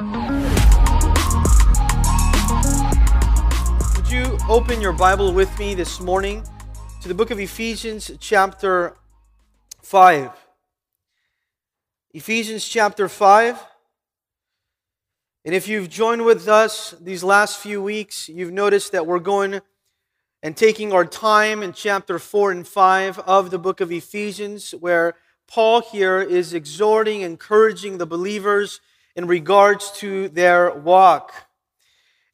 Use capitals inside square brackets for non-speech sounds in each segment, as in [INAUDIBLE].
Would you open your Bible with me this morning to the book of Ephesians, chapter 5? Ephesians chapter 5. And if you've joined with us these last few weeks, you've noticed that we're going and taking our time in chapter 4 and 5 of the book of Ephesians, where Paul here is exhorting, encouraging the believers in regards to their walk.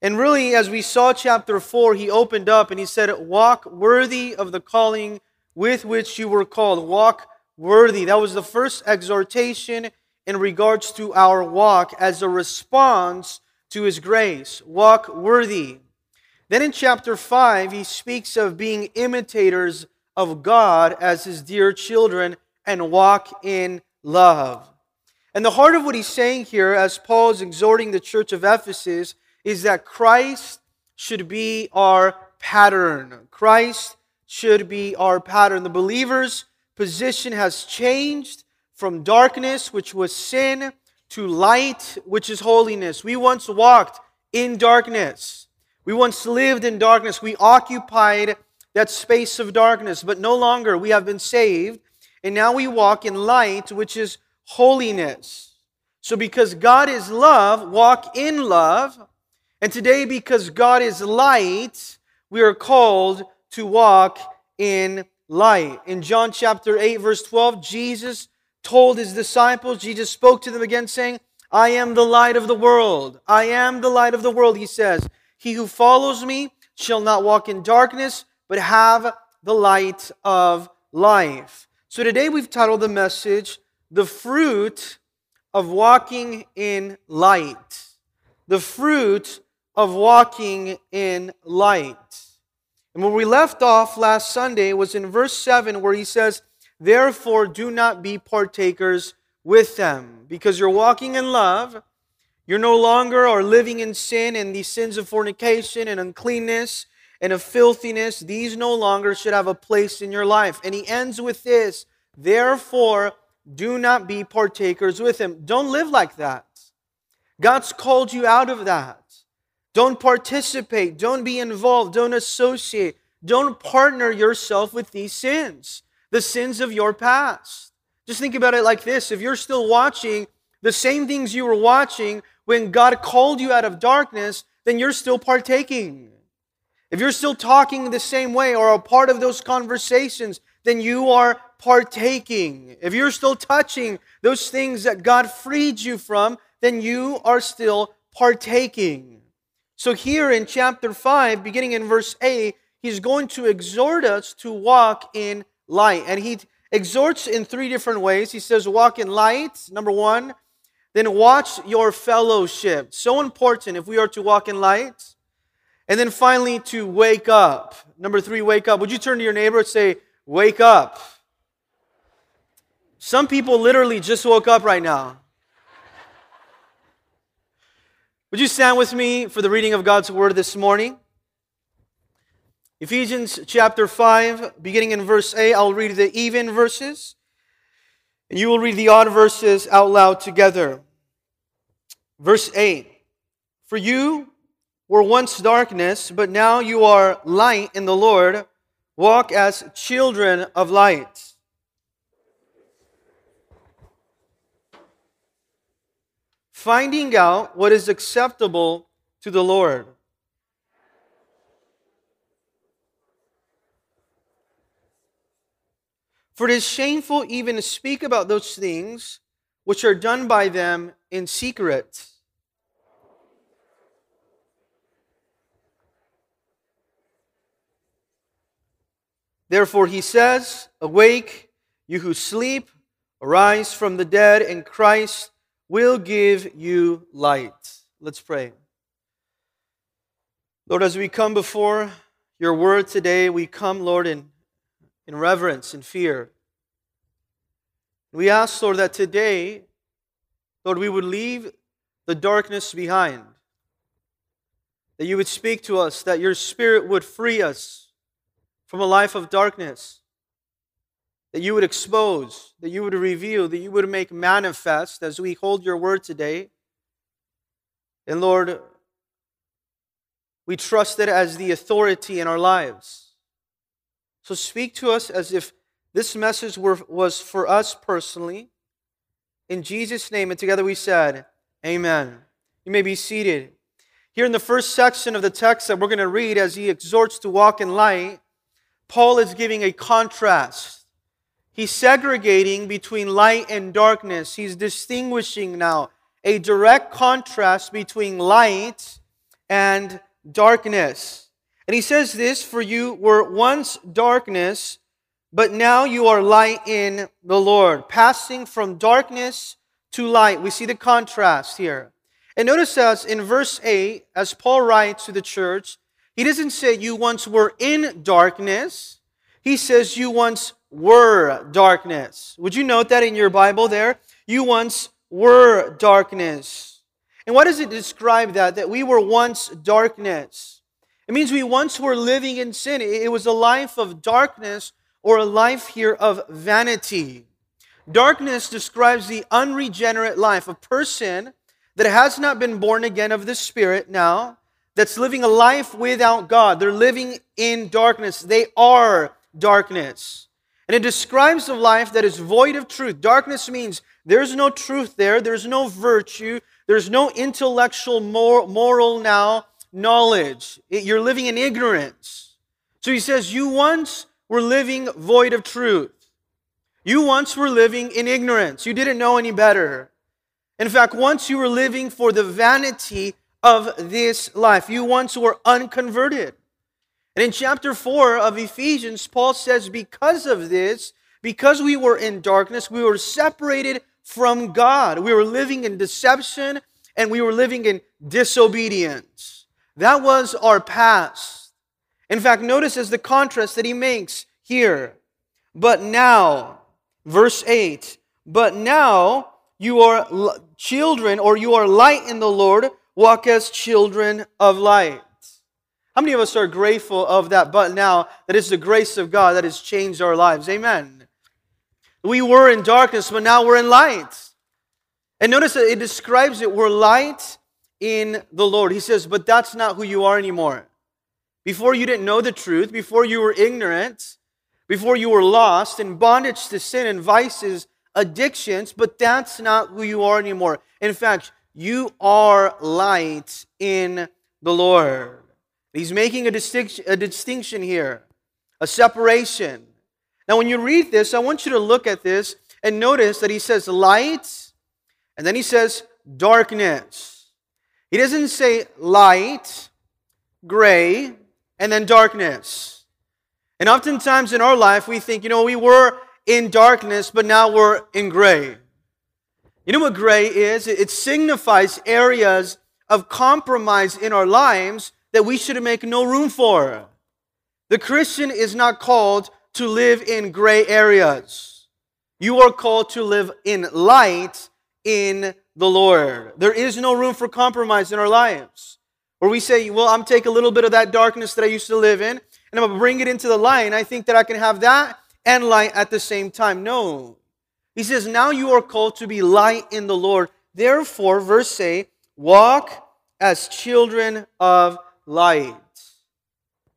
And really, as we saw chapter 4, he opened up and he said, Walk worthy of the calling with which you were called. Walk worthy. That was the first exhortation in regards to our walk as a response to his grace. Walk worthy. Then in chapter 5, he speaks of being imitators of God as his dear children and walk in love. And the heart of what he's saying here, as Paul is exhorting the church of Ephesus, is that Christ should be our pattern. Christ should be our pattern. The believer's position has changed from darkness, which was sin, to light, which is holiness. We once walked in darkness. We once lived in darkness. We occupied that space of darkness, but no longer. We have been saved, and now we walk in light, which is holiness. So, because God is love, walk in love. And today, because God is light, we are called to walk in light. In John chapter 8, verse 12, Jesus told his disciples, Jesus spoke to them again, saying, I am the light of the world. I am the light of the world, he says. He who follows me shall not walk in darkness, but have the light of life. So today we've titled the message, The Fruit of Walking in Light. The Fruit of Walking in Light. And where we left off last Sunday was in verse 7, where he says, Therefore, do not be partakers with them, because you're walking in love. You're no longer are living in sin and these sins of fornication and uncleanness and of filthiness. These no longer should have a place in your life. And he ends with this Therefore, do not be partakers with him. Don't live like that. God's called you out of that. Don't participate. Don't be involved. Don't associate. Don't partner yourself with these sins the sins of your past. Just think about it like this if you're still watching the same things you were watching when God called you out of darkness, then you're still partaking. If you're still talking the same way or a part of those conversations, then you are partaking. If you're still touching those things that God freed you from, then you are still partaking. So, here in chapter 5, beginning in verse 8, he's going to exhort us to walk in light. And he exhorts in three different ways. He says, walk in light, number one. Then watch your fellowship. So important if we are to walk in light. And then finally, to wake up. Number three, wake up. Would you turn to your neighbor and say, wake up? Some people literally just woke up right now. Would you stand with me for the reading of God's word this morning? Ephesians chapter 5, beginning in verse 8, I'll read the even verses, and you will read the odd verses out loud together. Verse 8 For you were once darkness, but now you are light in the Lord. Walk as children of light. Finding out what is acceptable to the Lord. For it is shameful even to speak about those things which are done by them in secret. Therefore, he says, Awake, you who sleep, arise from the dead, and Christ will give you light. Let's pray. Lord, as we come before your word today, we come, Lord, in in reverence and fear. We ask, Lord, that today, Lord, we would leave the darkness behind. That you would speak to us, that your Spirit would free us from a life of darkness. That you would expose, that you would reveal, that you would make manifest as we hold your word today. And Lord, we trust it as the authority in our lives. So speak to us as if this message were, was for us personally. In Jesus' name, and together we said, Amen. You may be seated. Here in the first section of the text that we're going to read, as he exhorts to walk in light, Paul is giving a contrast. He's segregating between light and darkness. He's distinguishing now a direct contrast between light and darkness. And he says this For you were once darkness, but now you are light in the Lord, passing from darkness to light. We see the contrast here. And notice as in verse 8, as Paul writes to the church, he doesn't say you once were in darkness. He says you once were darkness. Would you note that in your Bible there? You once were darkness. And what does it describe that? That we were once darkness. It means we once were living in sin. It was a life of darkness or a life here of vanity. Darkness describes the unregenerate life, a person that has not been born again of the Spirit now, that's living a life without God. They're living in darkness. They are darkness. And it describes a life that is void of truth. Darkness means there's no truth there, there's no virtue, there's no intellectual, moral now knowledge. You're living in ignorance. So he says, You once were living void of truth. You once were living in ignorance. You didn't know any better. In fact, once you were living for the vanity of this life, you once were unconverted. And in chapter 4 of Ephesians, Paul says, Because of this, because we were in darkness, we were separated from God. We were living in deception and we were living in disobedience. That was our past. In fact, notice as the contrast that he makes here. But now, verse 8, but now you are children or you are light in the Lord, walk as children of light. How many of us are grateful of that but now that it's the grace of God that has changed our lives? Amen. We were in darkness, but now we're in light. And notice that it describes it we're light in the Lord. He says, but that's not who you are anymore. Before you didn't know the truth, before you were ignorant, before you were lost in bondage to sin and vices addictions, but that's not who you are anymore. In fact, you are light in the Lord. He's making a distinction, a distinction here, a separation. Now, when you read this, I want you to look at this and notice that he says light, and then he says darkness. He doesn't say light, gray, and then darkness. And oftentimes in our life, we think, you know, we were in darkness, but now we're in gray. You know what gray is? It signifies areas of compromise in our lives that we should make no room for. The Christian is not called to live in gray areas. You are called to live in light in the Lord. There is no room for compromise in our lives. Where we say, well, I'm take a little bit of that darkness that I used to live in, and I'm going to bring it into the light, and I think that I can have that and light at the same time. No. He says, Now you are called to be light in the Lord. Therefore, verse 8, walk as children of light.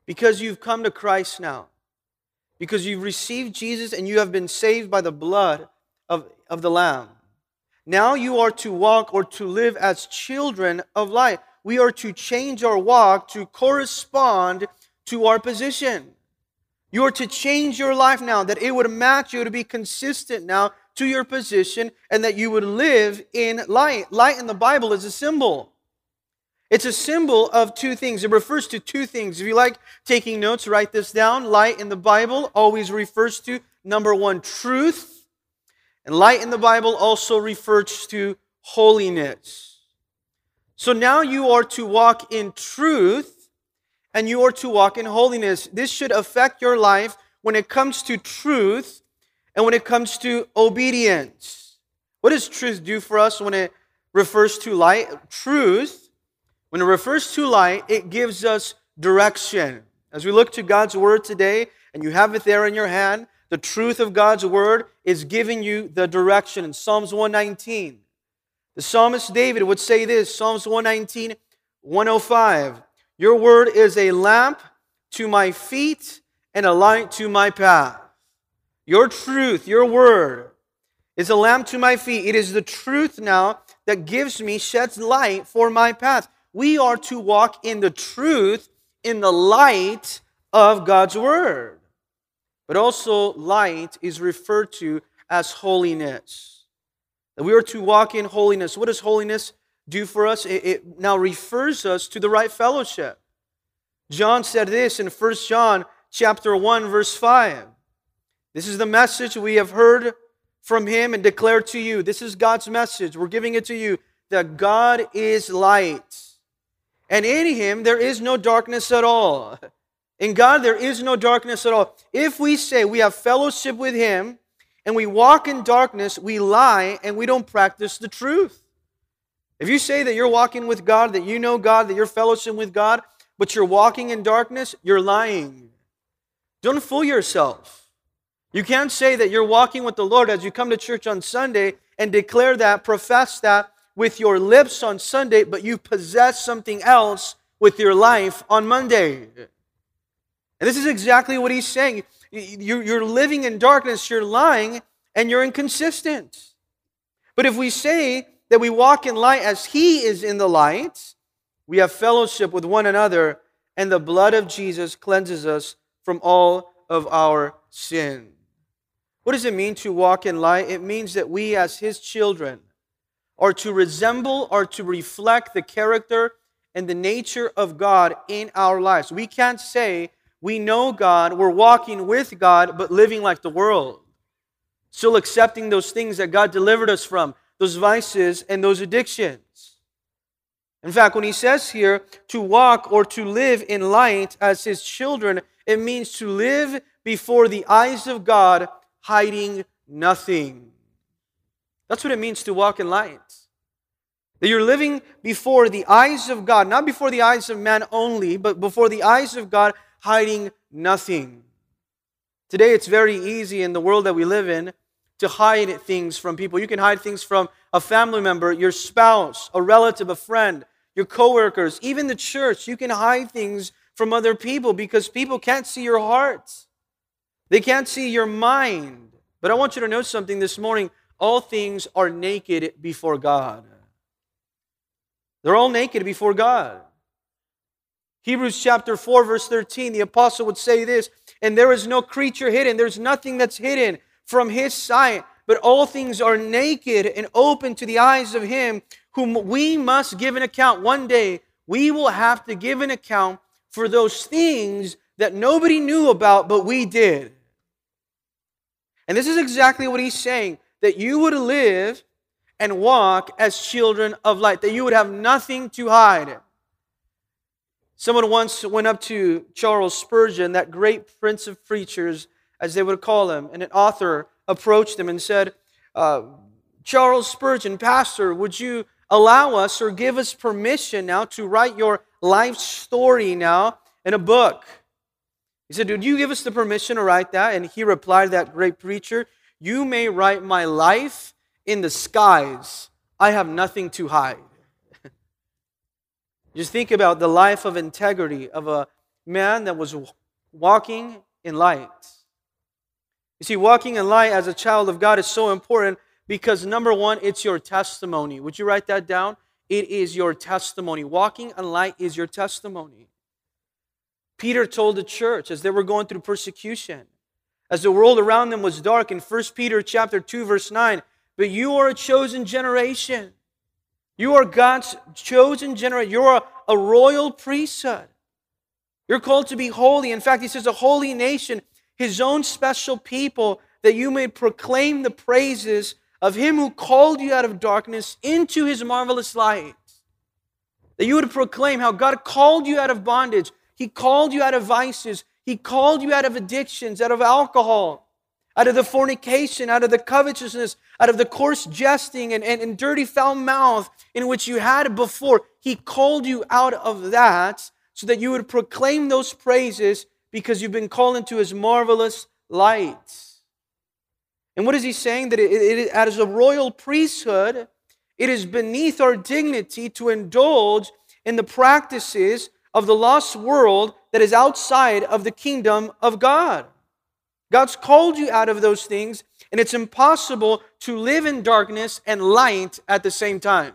Because you've come to Christ now. Because you've received Jesus and you have been saved by the blood of, of the Lamb. Now you are to walk or to live as children of light. We are to change our walk to correspond to our position. You are to change your life now, that it would match you to be consistent now to your position, and that you would live in light. Light in the Bible is a symbol. It's a symbol of two things. It refers to two things. If you like taking notes, write this down. Light in the Bible always refers to number one, truth. And light in the Bible also refers to holiness. So now you are to walk in truth and you are to walk in holiness. This should affect your life when it comes to truth and when it comes to obedience. What does truth do for us when it refers to light? Truth, when it refers to light, it gives us direction. As we look to God's word today, and you have it there in your hand, the truth of God's word is giving you the direction. In Psalms 119, The psalmist David would say this Psalms 119, 105. Your word is a lamp to my feet and a light to my path. Your truth, your word, is a lamp to my feet. It is the truth now that gives me, sheds light for my path. We are to walk in the truth, in the light of God's word. But also, light is referred to as holiness. That we are to walk in holiness. What does holiness do for us? It, it now refers us to the right fellowship. John said this in 1 John chapter 1 verse 5. This is the message we have heard from him and declared to you. This is God's message. We're giving it to you that God is light. And in him there is no darkness at all. In God there is no darkness at all. If we say we have fellowship with him and we walk in darkness, we lie and we don't practice the truth. If you say that you're walking with God, that you know God, that you're fellowship with God, but you're walking in darkness, you're lying. Don't fool yourself. You can't say that you're walking with the Lord as you come to church on Sunday and declare that, profess that with your lips on Sunday, but you possess something else with your life on Monday. And this is exactly what he's saying. You're living in darkness, you're lying, and you're inconsistent. But if we say that we walk in light as he is in the light, we have fellowship with one another, and the blood of Jesus cleanses us from all of our sin. What does it mean to walk in light? It means that we, as his children, are to resemble or to reflect the character and the nature of God in our lives. We can't say we know God, we're walking with God, but living like the world. Still accepting those things that God delivered us from, those vices and those addictions. In fact, when he says here to walk or to live in light as his children, it means to live before the eyes of God, hiding nothing. That's what it means to walk in light. That you're living before the eyes of God, not before the eyes of man only, but before the eyes of God, hiding nothing. Today, it's very easy in the world that we live in to hide things from people. You can hide things from a family member, your spouse, a relative, a friend, your coworkers, even the church. You can hide things from other people because people can't see your heart. They can't see your mind. But I want you to know something this morning. All things are naked before God. They're all naked before God. Hebrews chapter 4, verse 13, the apostle would say this, and there is no creature hidden, there's nothing that's hidden from his sight, but all things are naked and open to the eyes of him whom we must give an account. One day, we will have to give an account for those things that nobody knew about, but we did. And this is exactly what he's saying that you would live and walk as children of light, that you would have nothing to hide. Someone once went up to Charles Spurgeon, that great prince of preachers, as they would call him, and an author approached him and said, uh, Charles Spurgeon, Pastor, would you allow us or give us permission now to write your life story now in a book? He said, Did you give us the permission to write that? And he replied, That great preacher, you may write my life in the skies. I have nothing to hide. [LAUGHS] Just think about the life of integrity of a man that was walking in light. You see, walking in light as a child of God is so important because number one, it's your testimony. Would you write that down? It is your testimony. Walking in light is your testimony. Peter told the church as they were going through persecution, as the world around them was dark, in 1 Peter chapter 2, verse 9, but you are a chosen generation. You are God's chosen generation. You're a, a royal priesthood. You're called to be holy. In fact, he says, a holy nation his own special people, that you may proclaim the praises of him who called you out of darkness into his marvelous light. That you would proclaim how God called you out of bondage, He called you out of vices, He called you out of addictions, out of alcohol, out of the fornication, out of the covetousness, out of the coarse jesting and, and, and dirty foul mouth in which you had before. He called you out of that so that you would proclaim those praises because you've been called into his marvelous light. And what is he saying? That it, it, as a royal priesthood, it is beneath our dignity to indulge in the practices of the lost world that is outside of the kingdom of God. God's called you out of those things, and it's impossible to live in darkness and light at the same time.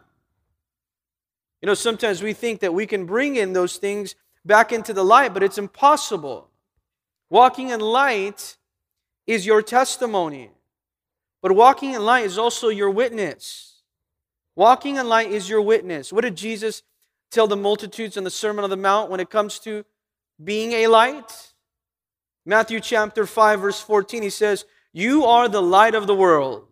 You know, sometimes we think that we can bring in those things back into the light, but it's impossible. Walking in light is your testimony, but walking in light is also your witness. Walking in light is your witness. What did Jesus tell the multitudes in the Sermon on the Mount when it comes to being a light? Matthew chapter 5, verse 14, he says, You are the light of the world.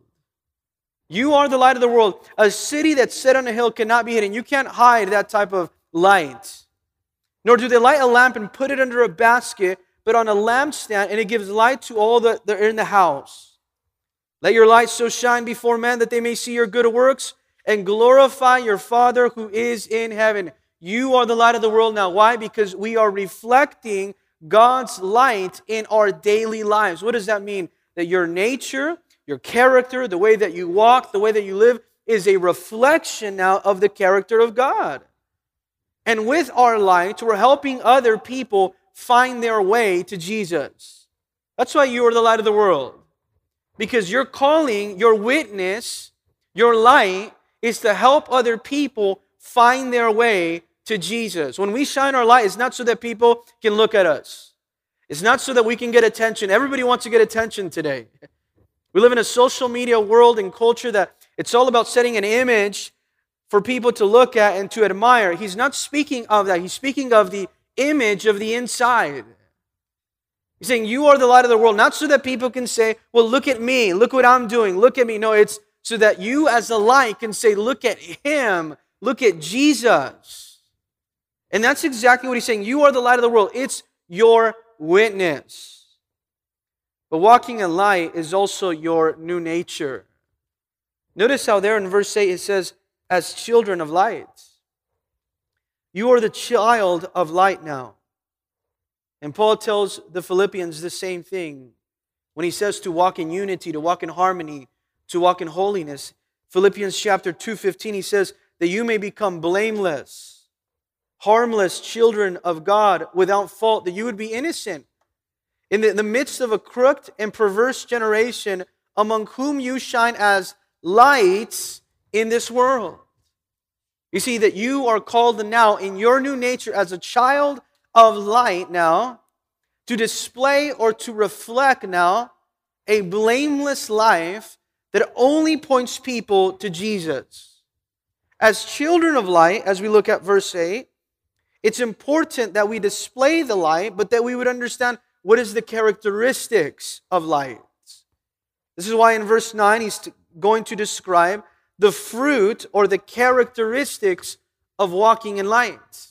You are the light of the world. A city that's set on a hill cannot be hidden. You can't hide that type of light. Nor do they light a lamp and put it under a basket, but on a lampstand, and it gives light to all that are in the house. Let your light so shine before men that they may see your good works and glorify your Father who is in heaven. You are the light of the world now. Why? Because we are reflecting God's light in our daily lives. What does that mean? That your nature, your character, the way that you walk, the way that you live is a reflection now of the character of God. And with our light, we're helping other people find their way to Jesus. That's why you are the light of the world. Because your calling, your witness, your light is to help other people find their way to Jesus. When we shine our light, it's not so that people can look at us. It's not so that we can get attention. Everybody wants to get attention today. We live in a social media world and culture that it's all about setting an image for people to look at and to admire. He's not speaking of that. He's speaking of the image of the inside. He's saying, You are the light of the world, not so that people can say, Well, look at me, look what I'm doing, look at me. No, it's so that you as the light can say, Look at him, look at Jesus. And that's exactly what he's saying. You are the light of the world, it's your witness. But walking in light is also your new nature. Notice how there in verse 8 it says, as children of light. You are the child of light now. And Paul tells the Philippians the same thing when he says to walk in unity, to walk in harmony, to walk in holiness. Philippians chapter 2:15 he says that you may become blameless harmless children of God without fault, that you would be innocent in the, the midst of a crooked and perverse generation among whom you shine as lights in this world. You see that you are called now in your new nature as a child of light now to display or to reflect now a blameless life that only points people to Jesus. As children of light, as we look at verse 8, it's important that we display the light, but that we would understand what is the characteristics of light. This is why in verse 9 he's going to describe the fruit or the characteristics of walking in light.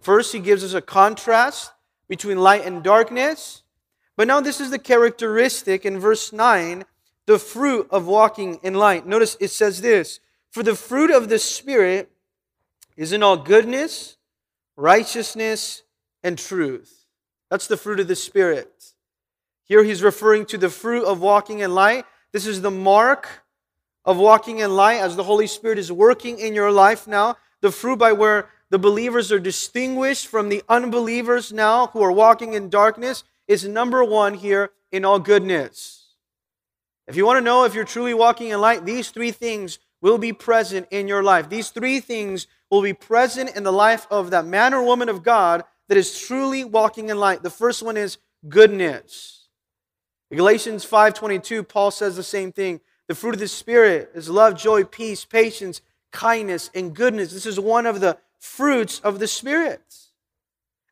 First, he gives us a contrast between light and darkness. But now, this is the characteristic in verse 9 the fruit of walking in light. Notice it says this For the fruit of the Spirit is in all goodness righteousness, and truth. That's the fruit of the Spirit. Here he's referring to the fruit of walking in light. This is the mark of walking in light as the Holy Spirit is working in your life now. The fruit by where the believers are distinguished from the unbelievers now who are walking in darkness is number one here in all goodness. If you want to know if you're truly walking in light, these three things will be present in your life. These three things will be present in the life of that man or woman of God that is truly walking in light. The first one is goodness. In Galatians 5:22 Paul says the same thing. The fruit of the spirit is love, joy, peace, patience, kindness, and goodness. This is one of the fruits of the spirit.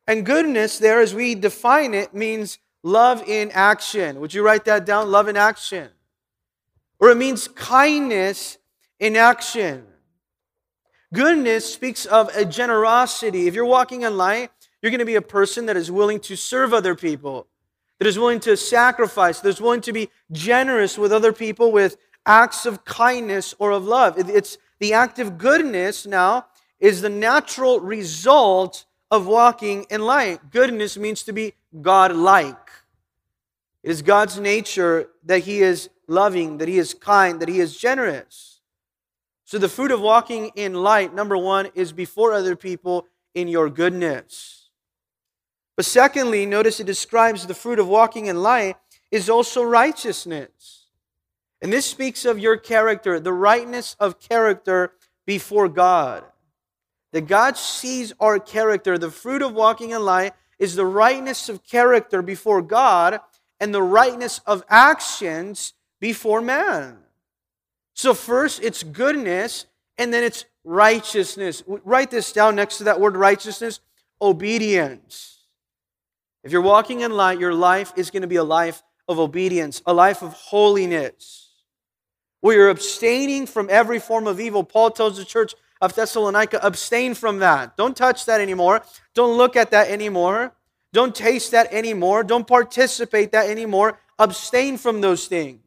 And goodness there as we define it means love in action. Would you write that down? Love in action. Or it means kindness in action. Goodness speaks of a generosity. If you're walking in light, you're going to be a person that is willing to serve other people, that is willing to sacrifice, that is willing to be generous with other people with acts of kindness or of love. It's the act of goodness now is the natural result of walking in light. Goodness means to be God like. It is God's nature that He is loving, that He is kind, that He is generous. So, the fruit of walking in light, number one, is before other people in your goodness. But secondly, notice it describes the fruit of walking in light is also righteousness. And this speaks of your character, the rightness of character before God. That God sees our character. The fruit of walking in light is the rightness of character before God and the rightness of actions before man. So, first, it's goodness, and then it's righteousness. Write this down next to that word righteousness obedience. If you're walking in light, your life is going to be a life of obedience, a life of holiness, where you're abstaining from every form of evil. Paul tells the church of Thessalonica, abstain from that. Don't touch that anymore. Don't look at that anymore. Don't taste that anymore. Don't participate that anymore. Abstain from those things.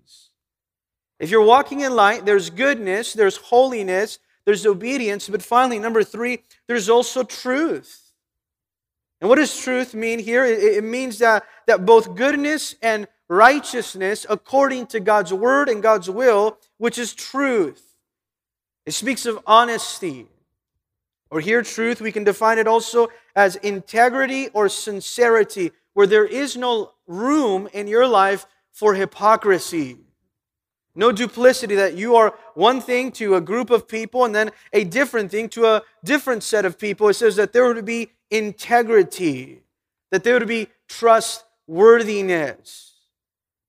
If you're walking in light, there's goodness, there's holiness, there's obedience, but finally, number three, there's also truth. And what does truth mean here? It means that, that both goodness and righteousness, according to God's word and God's will, which is truth. It speaks of honesty. Or here, truth, we can define it also as integrity or sincerity, where there is no room in your life for hypocrisy. No duplicity that you are one thing to a group of people and then a different thing to a different set of people. It says that there would be integrity, that there would be trustworthiness.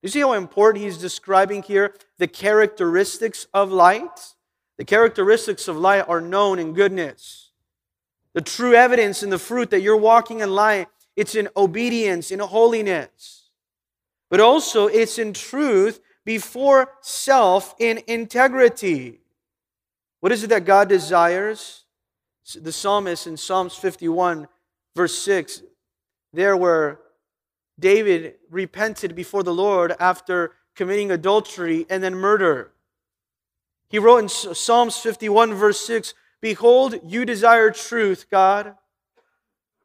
You see how important he's describing here the characteristics of light? The characteristics of light are known in goodness. The true evidence in the fruit that you're walking in light, it's in obedience, in holiness. But also, it's in truth before self in integrity. What is it that God desires? The psalmist in Psalms 51, verse 6, there where David repented before the Lord after committing adultery and then murder. He wrote in Psalms 51, verse 6 Behold, you desire truth, God.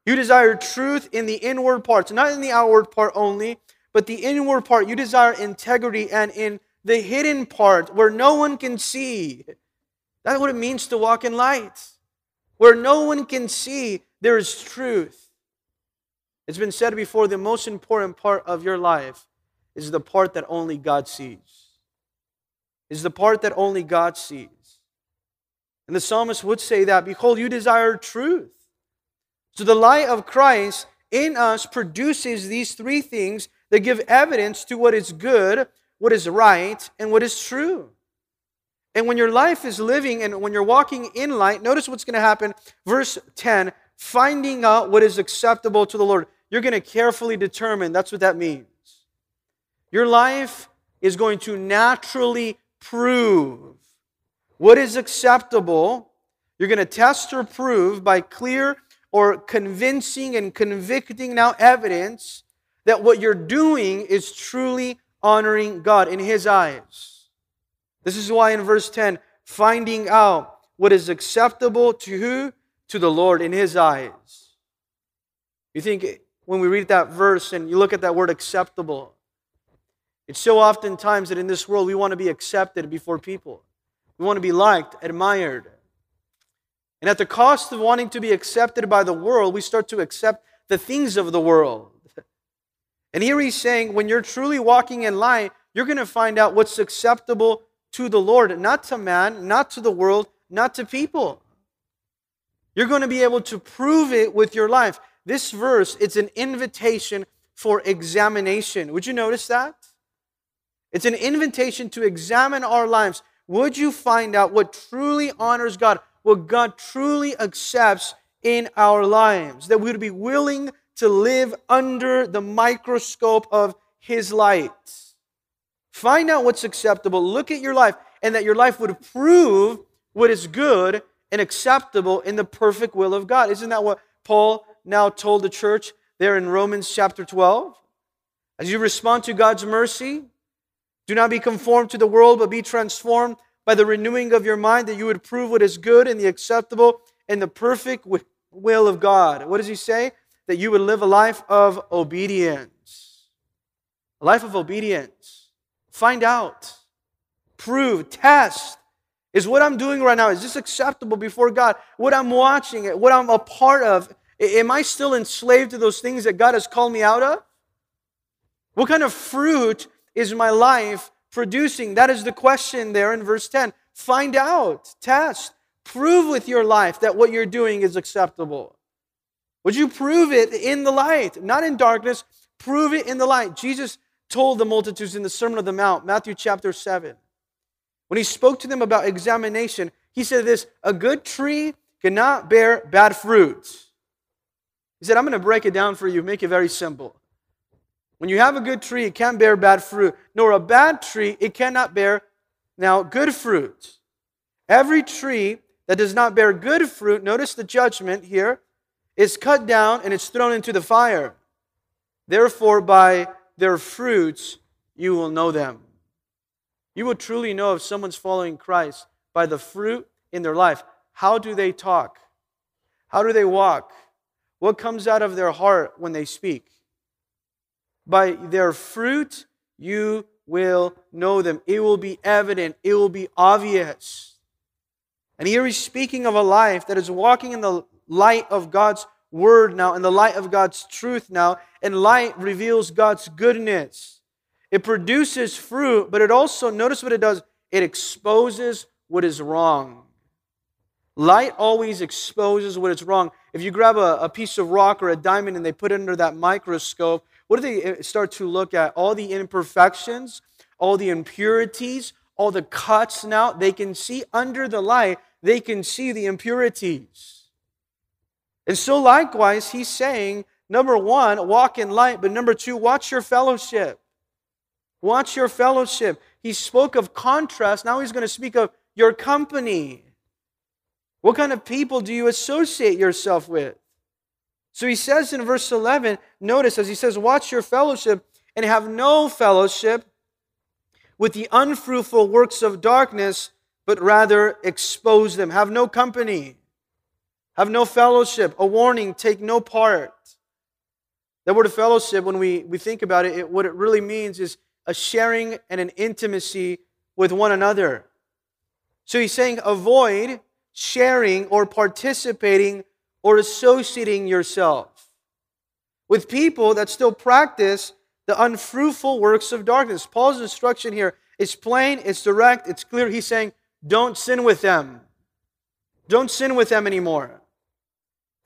You desire truth in the inward parts, not in the outward part only, but the inward part, you desire integrity, and in the hidden part where no one can see. That's what it means to walk in light. Where no one can see, there is truth. It's been said before the most important part of your life is the part that only God sees. Is the part that only God sees. And the psalmist would say that, Behold, you desire truth. So the light of Christ in us produces these three things that give evidence to what is good, what is right, and what is true. And when your life is living and when you're walking in light, notice what's going to happen. Verse 10 finding out what is acceptable to the Lord. You're going to carefully determine. That's what that means. Your life is going to naturally prove what is acceptable. You're going to test or prove by clear or convincing and convicting now evidence that what you're doing is truly honoring God in His eyes. This is why in verse 10, finding out what is acceptable to who? To the Lord in His eyes. You think when we read that verse and you look at that word acceptable, it's so oftentimes that in this world we want to be accepted before people. We want to be liked, admired. And at the cost of wanting to be accepted by the world, we start to accept the things of the world. And here he's saying, when you're truly walking in light, you're going to find out what's acceptable to the Lord, not to man, not to the world, not to people. You're going to be able to prove it with your life. This verse, it's an invitation for examination. Would you notice that? It's an invitation to examine our lives. Would you find out what truly honors God, what God truly accepts in our lives? That we would be willing to live under the microscope of His light. Find out what's acceptable. Look at your life, and that your life would prove what is good and acceptable in the perfect will of God. Isn't that what Paul now told the church there in Romans chapter 12? As you respond to God's mercy, do not be conformed to the world, but be transformed by the renewing of your mind, that you would prove what is good and the acceptable and the perfect will of God. What does he say? That you would live a life of obedience. A life of obedience. Find out, prove, test Is what I'm doing right now, is this acceptable before God? What I'm watching, what I'm a part of, am I still enslaved to those things that God has called me out of? What kind of fruit is my life producing? That is the question there in verse 10. Find out, test, prove with your life that what you're doing is acceptable. Would you prove it in the light, not in darkness? Prove it in the light. Jesus told the multitudes in the Sermon on the Mount, Matthew chapter 7. When he spoke to them about examination, he said this a good tree cannot bear bad fruits. He said, I'm going to break it down for you, make it very simple. When you have a good tree, it can't bear bad fruit, nor a bad tree, it cannot bear now good fruit. Every tree that does not bear good fruit, notice the judgment here, is cut down and it's thrown into the fire. Therefore, by their fruits you will know them. You will truly know if someone's following Christ by the fruit in their life. How do they talk? How do they walk? What comes out of their heart when they speak? By their fruit you will know them. It will be evident, it will be obvious. And here he's speaking of a life that is walking in the light of God's word now, in the light of God's truth now, and light reveals God's goodness. It produces fruit, but it also, notice what it does, it exposes what is wrong. Light always exposes what is wrong. If you grab a, a, piece of rock or a diamond and they put it under that microscope, what do they eh, start to look at? All the imperfections, all the impurities, all the cuts now. They can see under the light, they can see the impurities. And so, likewise, he's saying, number one, walk in light, but number two, watch your fellowship. Watch your fellowship. He spoke of contrast. Now he's going to speak of your company. What kind of people do you associate yourself with? So he says in verse 11, notice as he says, Watch your fellowship and have no fellowship with the unfruitful works of darkness, but rather expose them. Have no company. Have no fellowship. A warning, take no part. That word of fellowship, when we, we think about it, it, what it really means is a sharing and an intimacy with one another. So he's saying avoid sharing or participating or associating yourself with people that still practice the unfruitful works of darkness. Paul's instruction here is plain, it's direct, it's clear. He's saying, don't sin with them. Don't sin with them anymore.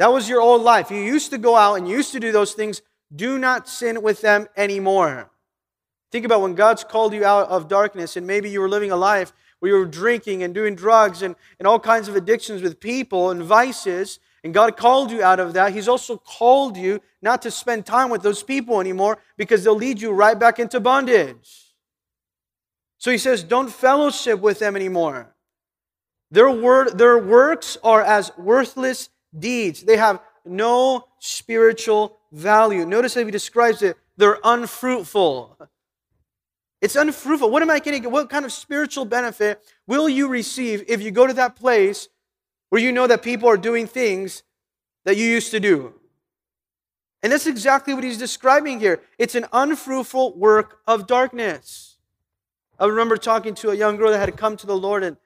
That was your old life. You used to go out and used to do those things. Do not sin with them anymore. Think about when God's called you out of darkness and maybe you were living a life where you were drinking and doing drugs and, and all kinds of addictions with people and vices, and God called you out of that. He's also called you not to spend time with those people anymore because they'll lead you right back into bondage. So he says, don't fellowship with them anymore. Their, word, their works are as worthless deeds. They have no spiritual value. Notice how he describes it. They're unfruitful. It's unfruitful. What am I going to get? What kind of spiritual benefit will you receive if you go to that place where you know that people are doing things that you used to do? And that's exactly what he's describing here. It's an unfruitful work of darkness. I remember talking to a young girl that had come to the Lord and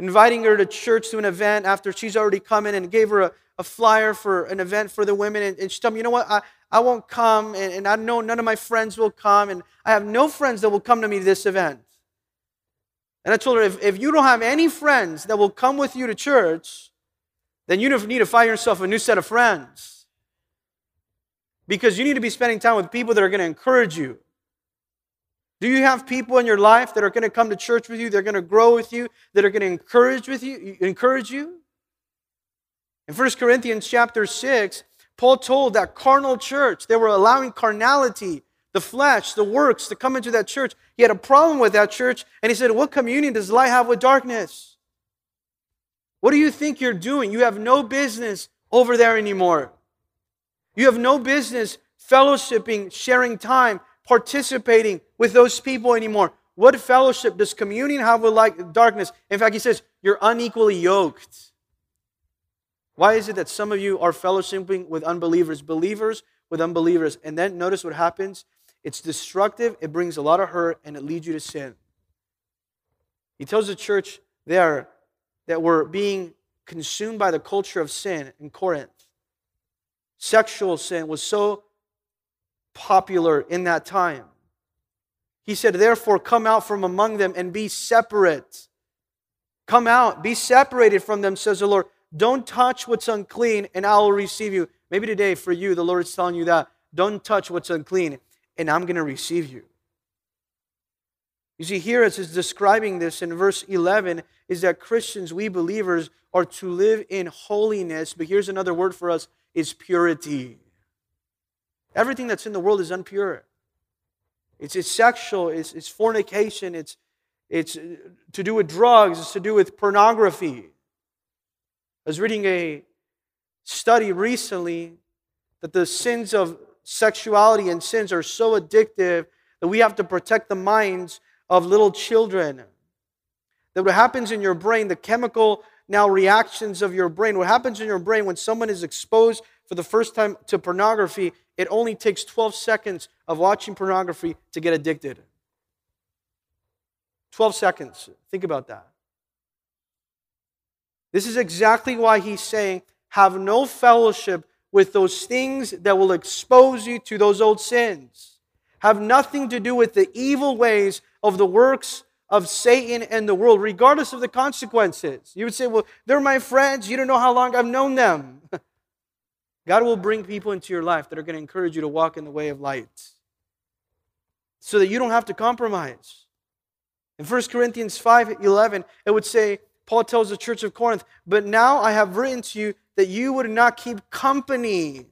inviting her to church to an event after she's already come in and gave her a, a flyer for an event for the women. And, and she told me, you know what, I, I won't come, and, and I know none of my friends will come, and I have no friends that will come to me to this event. And I told her, if, if you don't have any friends that will come with you to church, then you need to find yourself a new set of friends. Because you need to be spending time with people that are going to encourage you. Do you have people in your life that are going to come to church with you, they're going to grow with you, that are going to encourage with you, encourage you? In 1 Corinthians chapter 6, Paul told that carnal church, they were allowing carnality, the flesh, the works to come into that church. He had a problem with that church, and he said, What communion does light have with darkness? What do you think you're doing? You have no business over there anymore. You have no business fellowshipping, sharing time, participating with those people anymore. What fellowship does communion have with like darkness? In fact, he says, you're unequally yoked. Why is it that some of you are fellowshipping with unbelievers, believers with unbelievers? And then notice what happens. It's destructive, it brings a lot of hurt, and it leads you to sin. He tells the church there that were being consumed by the culture of sin in Corinth. Sexual sin was so popular in that time. He said, Therefore, come out from among them and be separate. Come out, be separated from them, says the Lord. Don't touch what's unclean, and I will receive you. Maybe today, for you, the Lord is telling you that. Don't touch what's unclean, and I'm going to receive you. You see, here as it's describing this in verse 11, is that Christians, we believers, are to live in holiness. But here's another word for us is purity. Everything that's in the world is impure. It's, it's sexual, it's, it's fornication, it's, it's uh, to do with drugs, it's to do with pornography. I was reading a study recently that the sins of sexuality and sins are so addictive that we have to protect the minds of little children. That what happens in your brain, the chemical now reactions of your brain, what happens in your brain when someone is exposed for the first time to pornography, it only takes 12 seconds of watching pornography to get addicted. 12 seconds. Think about that. This is exactly why he's saying, have no fellowship with those things that will expose you to those old sins. Have nothing to do with the evil ways of the works of Satan and the world, regardless of the consequences. You would say, Well, they're my friends. You don't know how long I've known them. [LAUGHS] God will bring people into your life that are going to encourage you to walk in the way of light so that you don't have to compromise. In 1 Corinthians 5 11, it would say, Paul tells the church of Corinth, But now I have written to you that you would not keep company.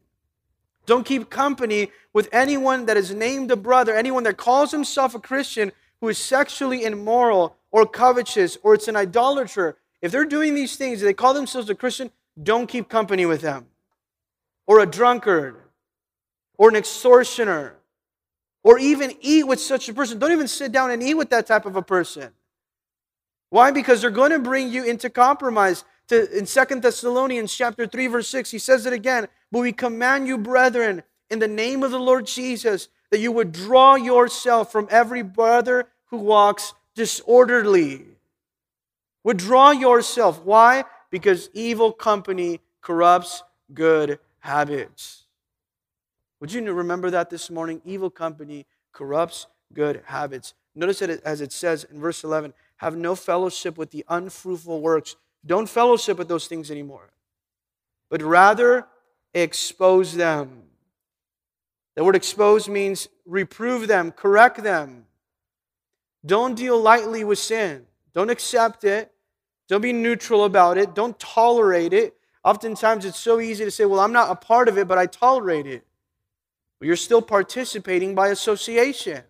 Don't keep company with anyone that is named a brother, anyone that calls himself a Christian who is sexually immoral or covetous or it's an idolater, if they're doing these things, they call themselves a Christian, don't keep company with them. Or a drunkard, or an extortioner, or even eat with such a person. Don't even sit down and eat with that type of a person. Why? Because they're going to bring you into compromise. To, in Second Thessalonians chapter 3, verse 6, he says it again. But we command you, brethren, in the name of the Lord Jesus, that you would draw yourself from every brother who walks disorderly. Withdraw yourself. Why? Because evil company corrupts good habits. Would you remember that this morning? Evil company corrupts good habits. Notice it as it says in verse 11 have no fellowship with the unfruitful works. Don't fellowship with those things anymore, but rather expose them. The word expose means reprove them, correct them. Don't deal lightly with sin. Don't accept it. Don't be neutral about it. Don't tolerate it. Oftentimes it's so easy to say, well, I'm not a part of it, but I tolerate it. Well, you're still participating by association.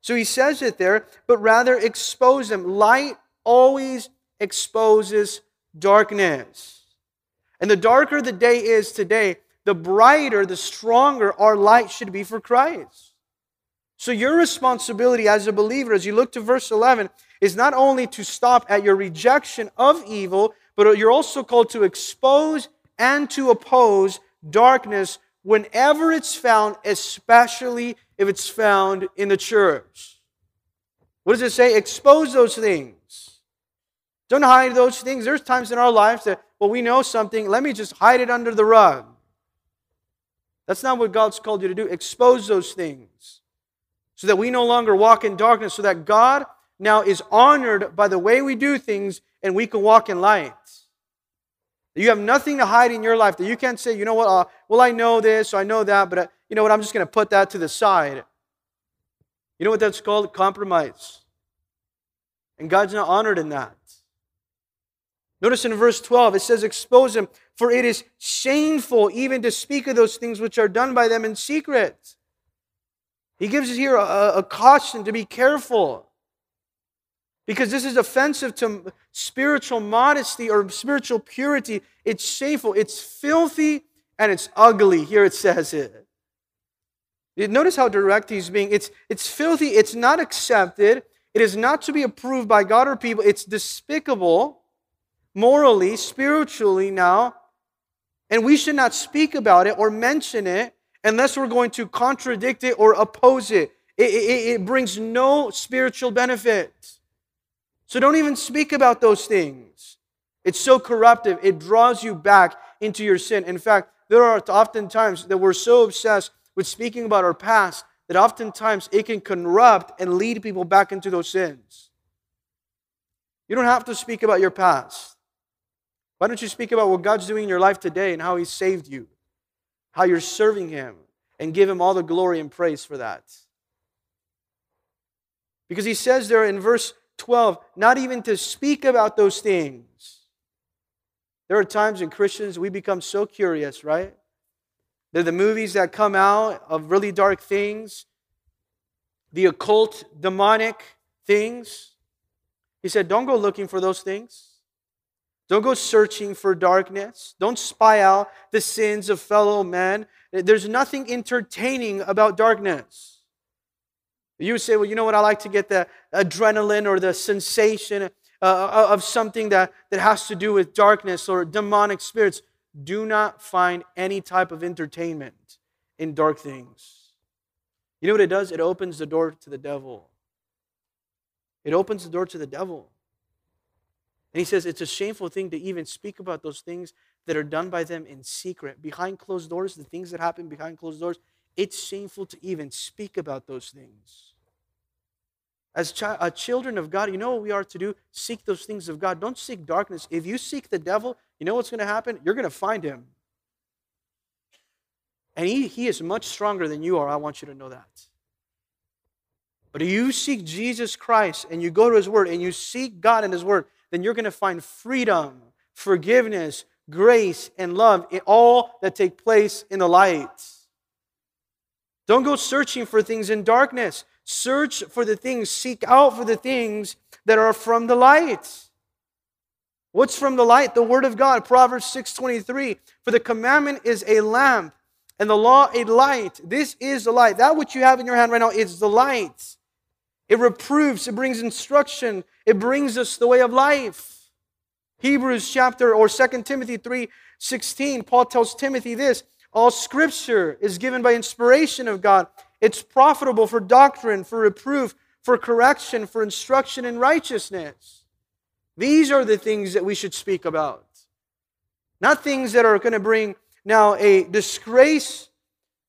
So he says it there, but rather expose them. Light always exposes darkness. And the darker the day is today, the brighter, the stronger our light should be for Christ. So, your responsibility as a believer, as you look to verse 11, is not only to stop at your rejection of evil, but you're also called to expose and to oppose darkness whenever it's found, especially if it's found in the church. What does it say? Expose those things. Don't hide those things. There's times in our lives that, well, we know something, let me just hide it under the rug. That's not what God's called you to do. Expose those things so that we no longer walk in darkness, so that God now is honored by the way we do things and we can walk in light. You have nothing to hide in your life that you can't say, you know what, uh, well, I know this, I know that, but uh, you know what, I'm just going to put that to the side. You know what that's called? Compromise. And God's not honored in that. Notice in verse 12, it says, Expose them, for it is shameful even to speak of those things which are done by them in secret. He gives us here a, a caution to be careful. Because this is offensive to spiritual modesty or spiritual purity. It's shameful, it's filthy, and it's ugly. Here it says it. Notice how direct he's being. It's, it's filthy, it's not accepted, it is not to be approved by God or people, it's despicable morally, spiritually now, and we should not speak about it or mention it unless we're going to contradict it or oppose it. It, it, it brings no spiritual benefit. So don't even speak about those things. It's so corruptive, it draws you back into your sin. In fact, there are often times that we're so obsessed with speaking about our past that oftentimes it can corrupt and lead people back into those sins. You don't have to speak about your past. Why don't you speak about what God's doing in your life today and how He saved you, how you're serving Him, and give Him all the glory and praise for that? Because He says there in verse 12, not even to speak about those things. There are times in Christians we become so curious, right? They're the movies that come out of really dark things, the occult, demonic things. He said, Don't go looking for those things. Don't go searching for darkness. Don't spy out the sins of fellow men. There's nothing entertaining about darkness. You say, well, you know what? I like to get the adrenaline or the sensation uh, of something that, that has to do with darkness or demonic spirits. Do not find any type of entertainment in dark things. You know what it does? It opens the door to the devil. It opens the door to the devil. And he says it's a shameful thing to even speak about those things that are done by them in secret. Behind closed doors, the things that happen behind closed doors, it's shameful to even speak about those things. As chi- uh, children of God, you know what we are to do? Seek those things of God. Don't seek darkness. If you seek the devil, you know what's going to happen? You're going to find him. And he, he is much stronger than you are. I want you to know that. But if you seek Jesus Christ and you go to his word and you seek God in his word, then you're going to find freedom, forgiveness, grace, and love in all that take place in the light. Don't go searching for things in darkness. Search for the things, seek out for the things that are from the light. What's from the light? The word of God. Proverbs 6:23. For the commandment is a lamp and the law a light. This is the light. That which you have in your hand right now is the light. It reproves, it brings instruction, it brings us the way of life. Hebrews chapter or 2 Timothy 3 16, Paul tells Timothy this all scripture is given by inspiration of God. It's profitable for doctrine, for reproof, for correction, for instruction in righteousness. These are the things that we should speak about. Not things that are going to bring now a disgrace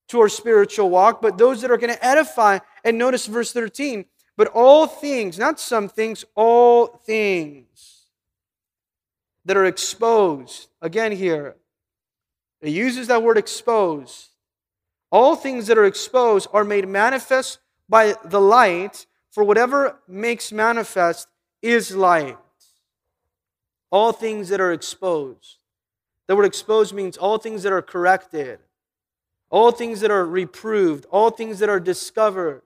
to our spiritual walk, but those that are going to edify. And notice verse 13 but all things, not some things, all things that are exposed. Again, here, it uses that word exposed. All things that are exposed are made manifest by the light, for whatever makes manifest is light. All things that are exposed. The word exposed means all things that are corrected, all things that are reproved, all things that are discovered.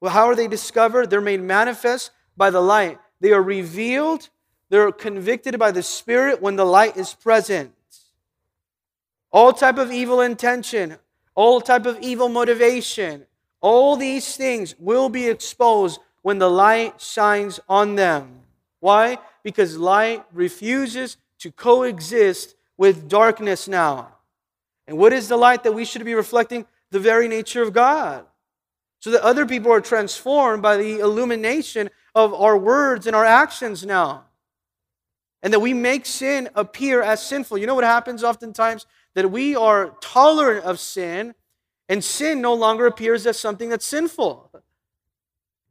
Well, how are they discovered? They're made manifest by the light. They are revealed, they're convicted by the Spirit when the light is present. All type of evil intention, all type of evil motivation, all these things will be exposed when the light shines on them. Why? Because light refuses to coexist with darkness now. And what is the light that we should be reflecting? The very nature of God so that other people are transformed by the illumination of our words and our actions now. And that we make sin appear as sinful. You know what happens oftentimes? That we are tolerant of sin, and sin no longer appears as something that's sinful.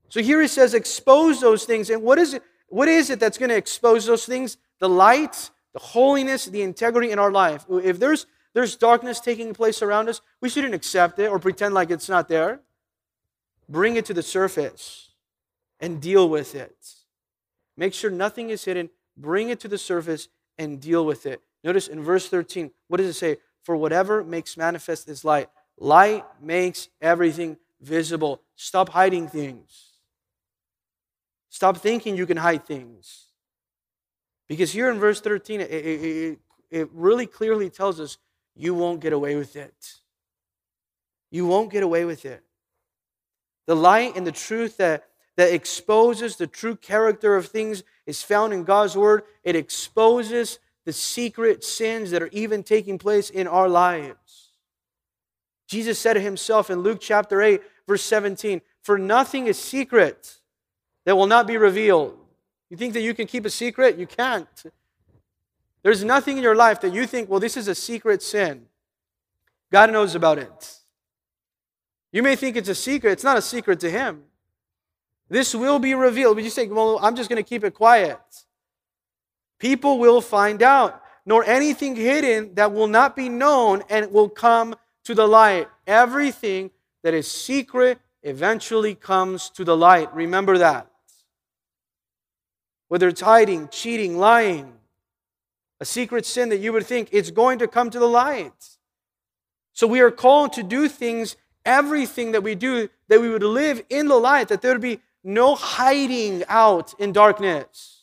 So here he says, expose those things. And what is it? What is it that's going to expose those things? The light, the holiness, the integrity in our life. If there's there's darkness taking place around us, we shouldn't accept it or pretend like it's not there. Bring it to the surface and deal with it. Make sure nothing is hidden. Bring it to the surface and deal with it. Notice in verse 13, what does it say? For whatever makes manifest is light. Light makes everything visible. Stop hiding things. Stop thinking you can hide things. Because here in verse 13, it, it, it, really clearly tells us you won't get away with it. You won't get away with it. The light and the truth that, that exposes the true character of things is found in God's Word. It exposes the secret sins that are even taking place in our lives. Jesus said to himself in Luke chapter 8, verse 17, For nothing is secret that will not be revealed, You think that you can keep a secret? You can't. There's nothing in your life that you think, well, this is a secret sin. God knows about it. You may think it's a secret. It's not a secret to Him. This will be revealed. But you say, well, I'm just going to keep it quiet. People will find out, nor anything hidden that will not be known and will come to the light. Everything that is secret eventually comes to the light. Remember that. Whether it's hiding, cheating, lying, a secret sin that you would think it's going to come to the light. So we are called to do things, everything that we do, that we would live in the light, that there would be no hiding out in darkness.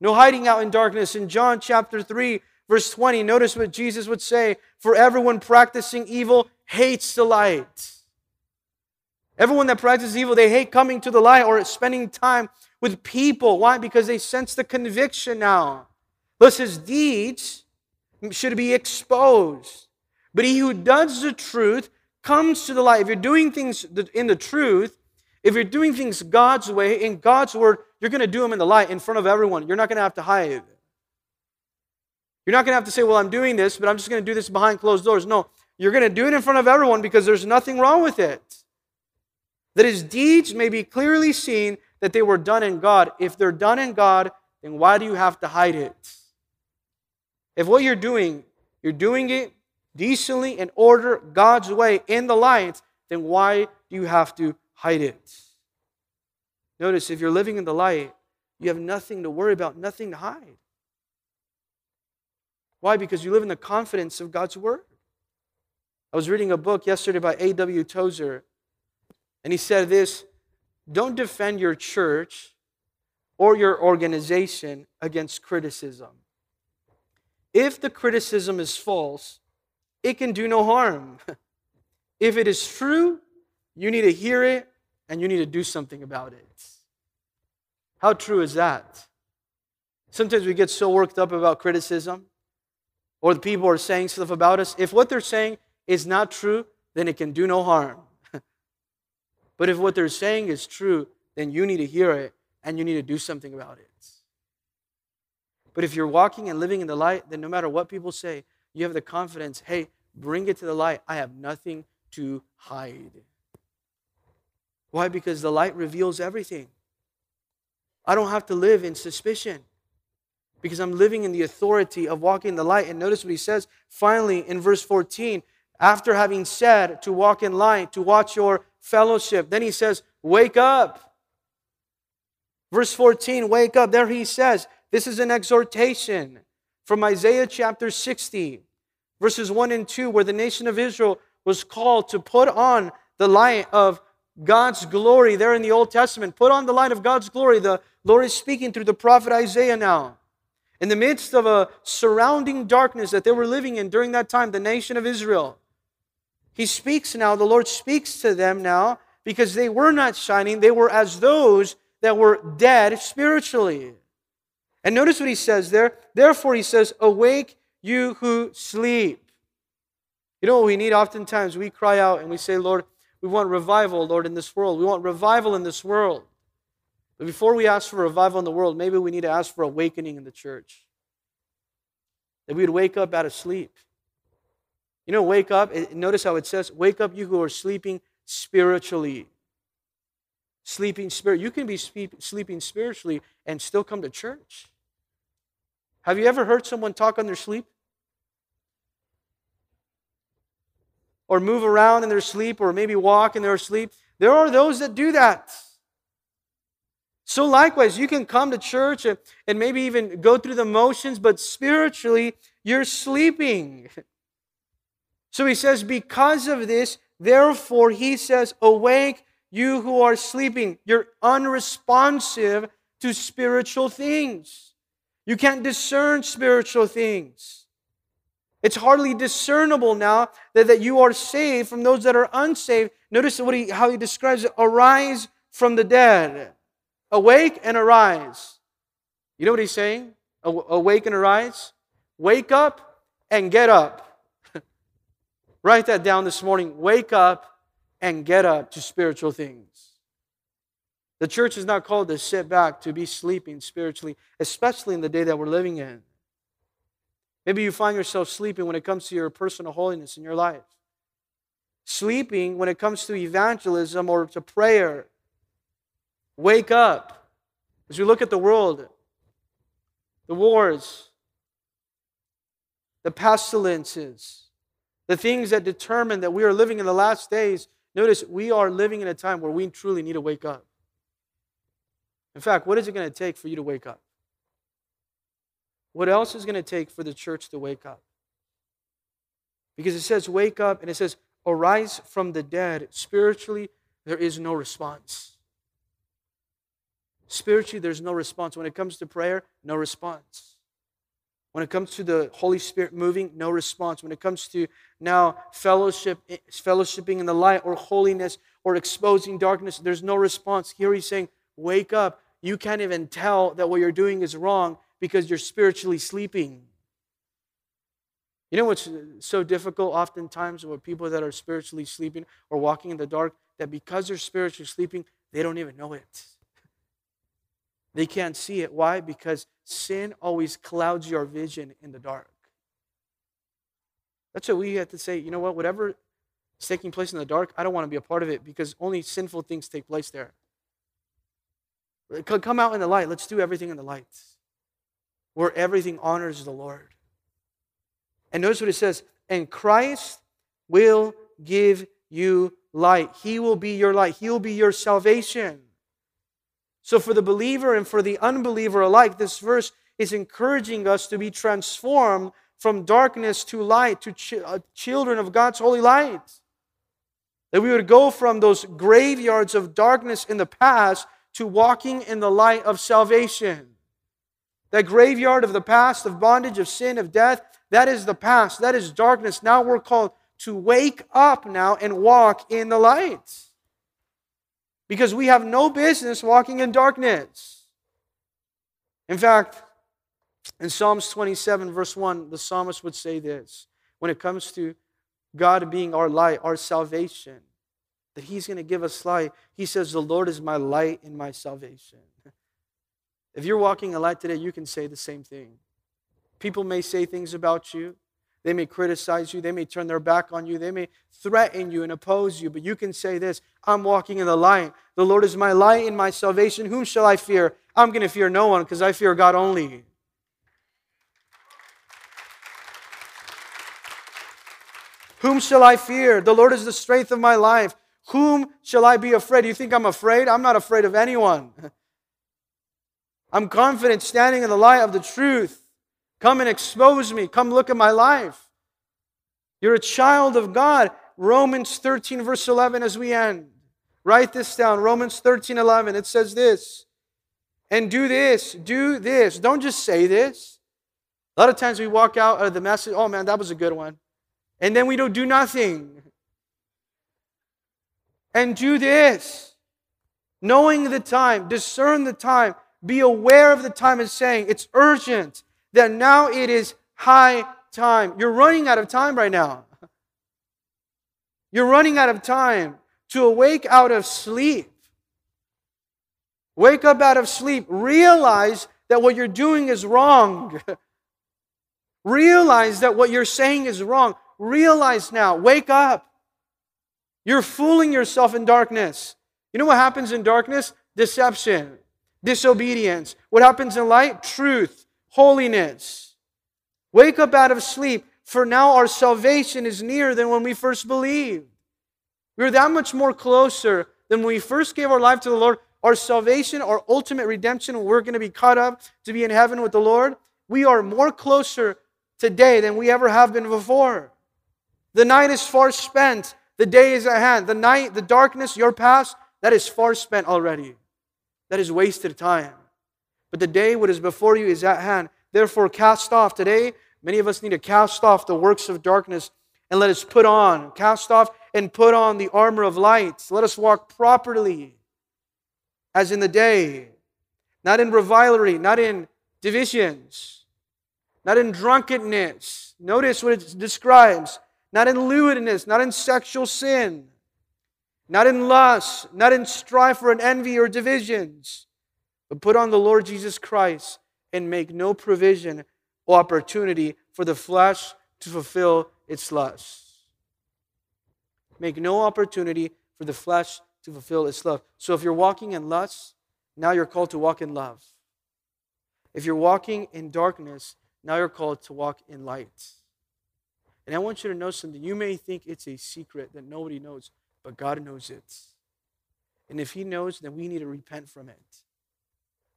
No hiding out in darkness. In John chapter 3, verse 20, notice what Jesus would say For everyone practicing evil hates the light. Everyone that practices evil, they hate coming to the light or spending time with people. Why? Because they sense the conviction now. Thus, his deeds should be exposed. But he who does the truth comes to the light. If you're doing things in the truth, if you're doing things God's way, in God's word, you're going to do them in the light in front of everyone. You're not going to have to hide. You're not going to have to say, Well, I'm doing this, but I'm just going to do this behind closed doors. No, you're going to do it in front of everyone because there's nothing wrong with it. That his deeds may be clearly seen that they were done in God. If they're done in God, then why do you have to hide it? If what you're doing, you're doing it decently in order, God's way, in the light, then why do you have to hide it? Notice if you're living in the light, you have nothing to worry about, nothing to hide. Why? Because you live in the confidence of God's word. I was reading a book yesterday by A.W. Tozer, and he said this Don't defend your church or your organization against criticism. If the criticism is false, it can do no harm. [LAUGHS] If it is true, you need to hear it and you need to do something about it. How true is that? Sometimes we get so worked up about criticism or the people are saying stuff about us. If what they're saying is not true, then it can do no harm. [LAUGHS] but if what they're saying is true, then you need to hear it and you need to do something about it. But if you're walking and living in the light, then no matter what people say, you have the confidence hey, bring it to the light. I have nothing to hide. Why? Because the light reveals everything. I don't have to live in suspicion because I'm living in the authority of walking in the light. And notice what he says finally in verse 14 after having said to walk in light, to watch your fellowship, then he says, Wake up. Verse 14, wake up. There he says, this is an exhortation from Isaiah chapter 60, verses 1 and 2, where the nation of Israel was called to put on the light of God's glory there in the Old Testament. Put on the light of God's glory. The Lord is speaking through the prophet Isaiah now. In the midst of a surrounding darkness that they were living in during that time, the nation of Israel, He speaks now. The Lord speaks to them now because they were not shining. They were as those that were dead spiritually. And notice what he says there. Therefore, he says, Awake, you who sleep. You know what we need oftentimes? We cry out and we say, Lord, we want revival, Lord, in this world. We want revival in this world. But before we ask for revival in the world, maybe we need to ask for awakening in the church. That we would wake up out of sleep. You know, wake up. Notice how it says, Wake up, you who are sleeping spiritually sleeping spirit. You can be sleeping spiritually and still come to church. Have you ever heard someone talk on their sleep? Or move around in their sleep, or maybe walk in their sleep? There are those that do that. So, likewise, you can come to church and, maybe even go through the motions, but spiritually, you're sleeping. [LAUGHS] So he says, Because of this, therefore, he says, Awake you who are sleeping, you're unresponsive to spiritual things. You can't discern spiritual things. It's hardly discernible now that, that you are saved from those that are unsaved. Notice what he, how he describes it arise from the dead. Awake and arise. You know what he's saying? Awake and arise. Wake up and get up. [LAUGHS] Write that down this morning. Wake up and get up to spiritual things. The church is not called to sit back, to be sleeping spiritually, especially in the day that we're living in. Maybe you find yourself sleeping when it comes to your personal holiness in your life, sleeping when it comes to evangelism or to prayer. Wake up. As we look at the world, the wars, the pestilences, the things that determine that we are living in the last days, notice we are living in a time where we truly need to wake up. In fact, what is it going to take for you to wake up? What else is going to take for the church to wake up? Because it says, wake up, and it says, arise from the dead. Spiritually, there is no response. Spiritually, there's no response. When it comes to prayer, no response. When it comes to the Holy Spirit moving, no response. When it comes to now fellowship, eh, fellowshipping in the light or holiness or exposing darkness, there's no response. Here he's saying, Wake up. You can't even tell that what you're doing is wrong because you're spiritually sleeping. You know what's so difficult oftentimes with people that are spiritually sleeping or walking in the dark? That because they're spiritually sleeping, they don't even know it. [LAUGHS] They can't see it. Why? Because sin always clouds your vision in the dark. That's what we have to say. You know what? Whatever is taking place in the dark, I don't want to be a part of it because only sinful things take place there. Come out in the light. Let's do everything in the light where everything honors the Lord. And notice what it says and Christ will give you light. He will be your light, He will be your salvation. So, for the believer and for the unbeliever alike, this verse is encouraging us to be transformed from darkness to light, to ch- uh, children of God's holy light. That we would go from those graveyards of darkness in the past to walking in the light of salvation. That graveyard of the past, of bondage, of sin, of death, that is the past. That is darkness. Now we're called to wake up now and walk in the light because we have no business walking in darkness. In fact, in Psalms 27, verse 1, the psalmist would say this when it comes to God being our light, our salvation, that He's going to give us light. He says, The Lord is my light and my salvation. If you're walking a light today, you can say the same thing. People may say things about you, they may criticize you. They may turn their back on you. They may threaten you and oppose you. But you can say this I'm walking in the light. The Lord is my light and my salvation. Whom shall I fear? I'm going to fear no one because I fear God only. Whom shall I fear? The Lord is the strength of my life. Whom shall I be afraid? You think I'm afraid? I'm not afraid of anyone. [LAUGHS] I'm confident standing in the light of the truth. Come and expose me. Come look at my life. You're a child of God. Romans 13, verse 11, as we end. Write this down. Romans 13, 11. It says this. And do this, do this. Don't just say this. A lot of times we walk out of the message, oh man, that was a good one. And then we don't do nothing. And do this. Knowing the time, discern the time, be aware of the time, and saying it's urgent that now it is high time. You're running out of time right now. You're running out of time to awake out of sleep. Wake up out of sleep. Realize that what you're doing is wrong. [LAUGHS] Realize that what you're saying is wrong. Realize now. Wake up. You're fooling yourself in darkness. You know what happens in darkness? Deception, disobedience. What happens in light? Truth holiness. Wake up out of sleep, for now our salvation is nearer than when we first believed. We're that much more closer than when we first gave our life to the Lord. Our salvation, our ultimate redemption, we're going to be caught up to be in heaven with the Lord. We are more closer today than we ever have been before. The night is far spent. The day is at hand. The night, the darkness, your past, that is far spent already. That is wasted time. But the day what is before you is at hand. Therefore, cast off. Today, many of us need to cast off the works of darkness and let us put on, cast off and put on the armor of light. Let us walk properly as in the day, not in revilery, not in divisions, not in drunkenness. Notice what it describes not in lewdness, not in sexual sin. Not in lust, not in strife or in envy or divisions, but put on the Lord Jesus Christ and make no provision or opportunity for the flesh to fulfill its lusts. Make no opportunity for the flesh to fulfill its love. So if you're walking in lust, now you're called to walk in love. If you're walking in darkness, now you're called to walk in light. And I want you to know something. You may think it's a secret that nobody knows, but God knows it. And if He knows, then we need to repent from it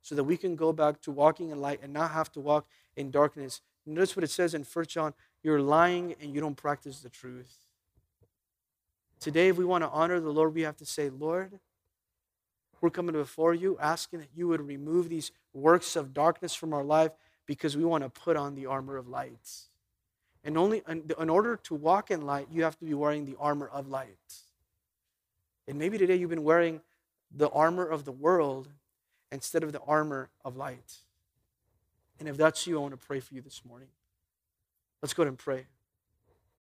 so that we can go back to walking in light and not have to walk in darkness. Notice what it says in 1 John you're lying and you don't practice the truth. Today, if we want to honor the Lord, we have to say, Lord, we're coming before you asking that you would remove these works of darkness from our life because we want to put on the armor of light. And only in order to walk in light, you have to be wearing the armor of light. And maybe today you've been wearing the armor of the world instead of the armor of light. And if that's you, I want to pray for you this morning. Let's go ahead and pray.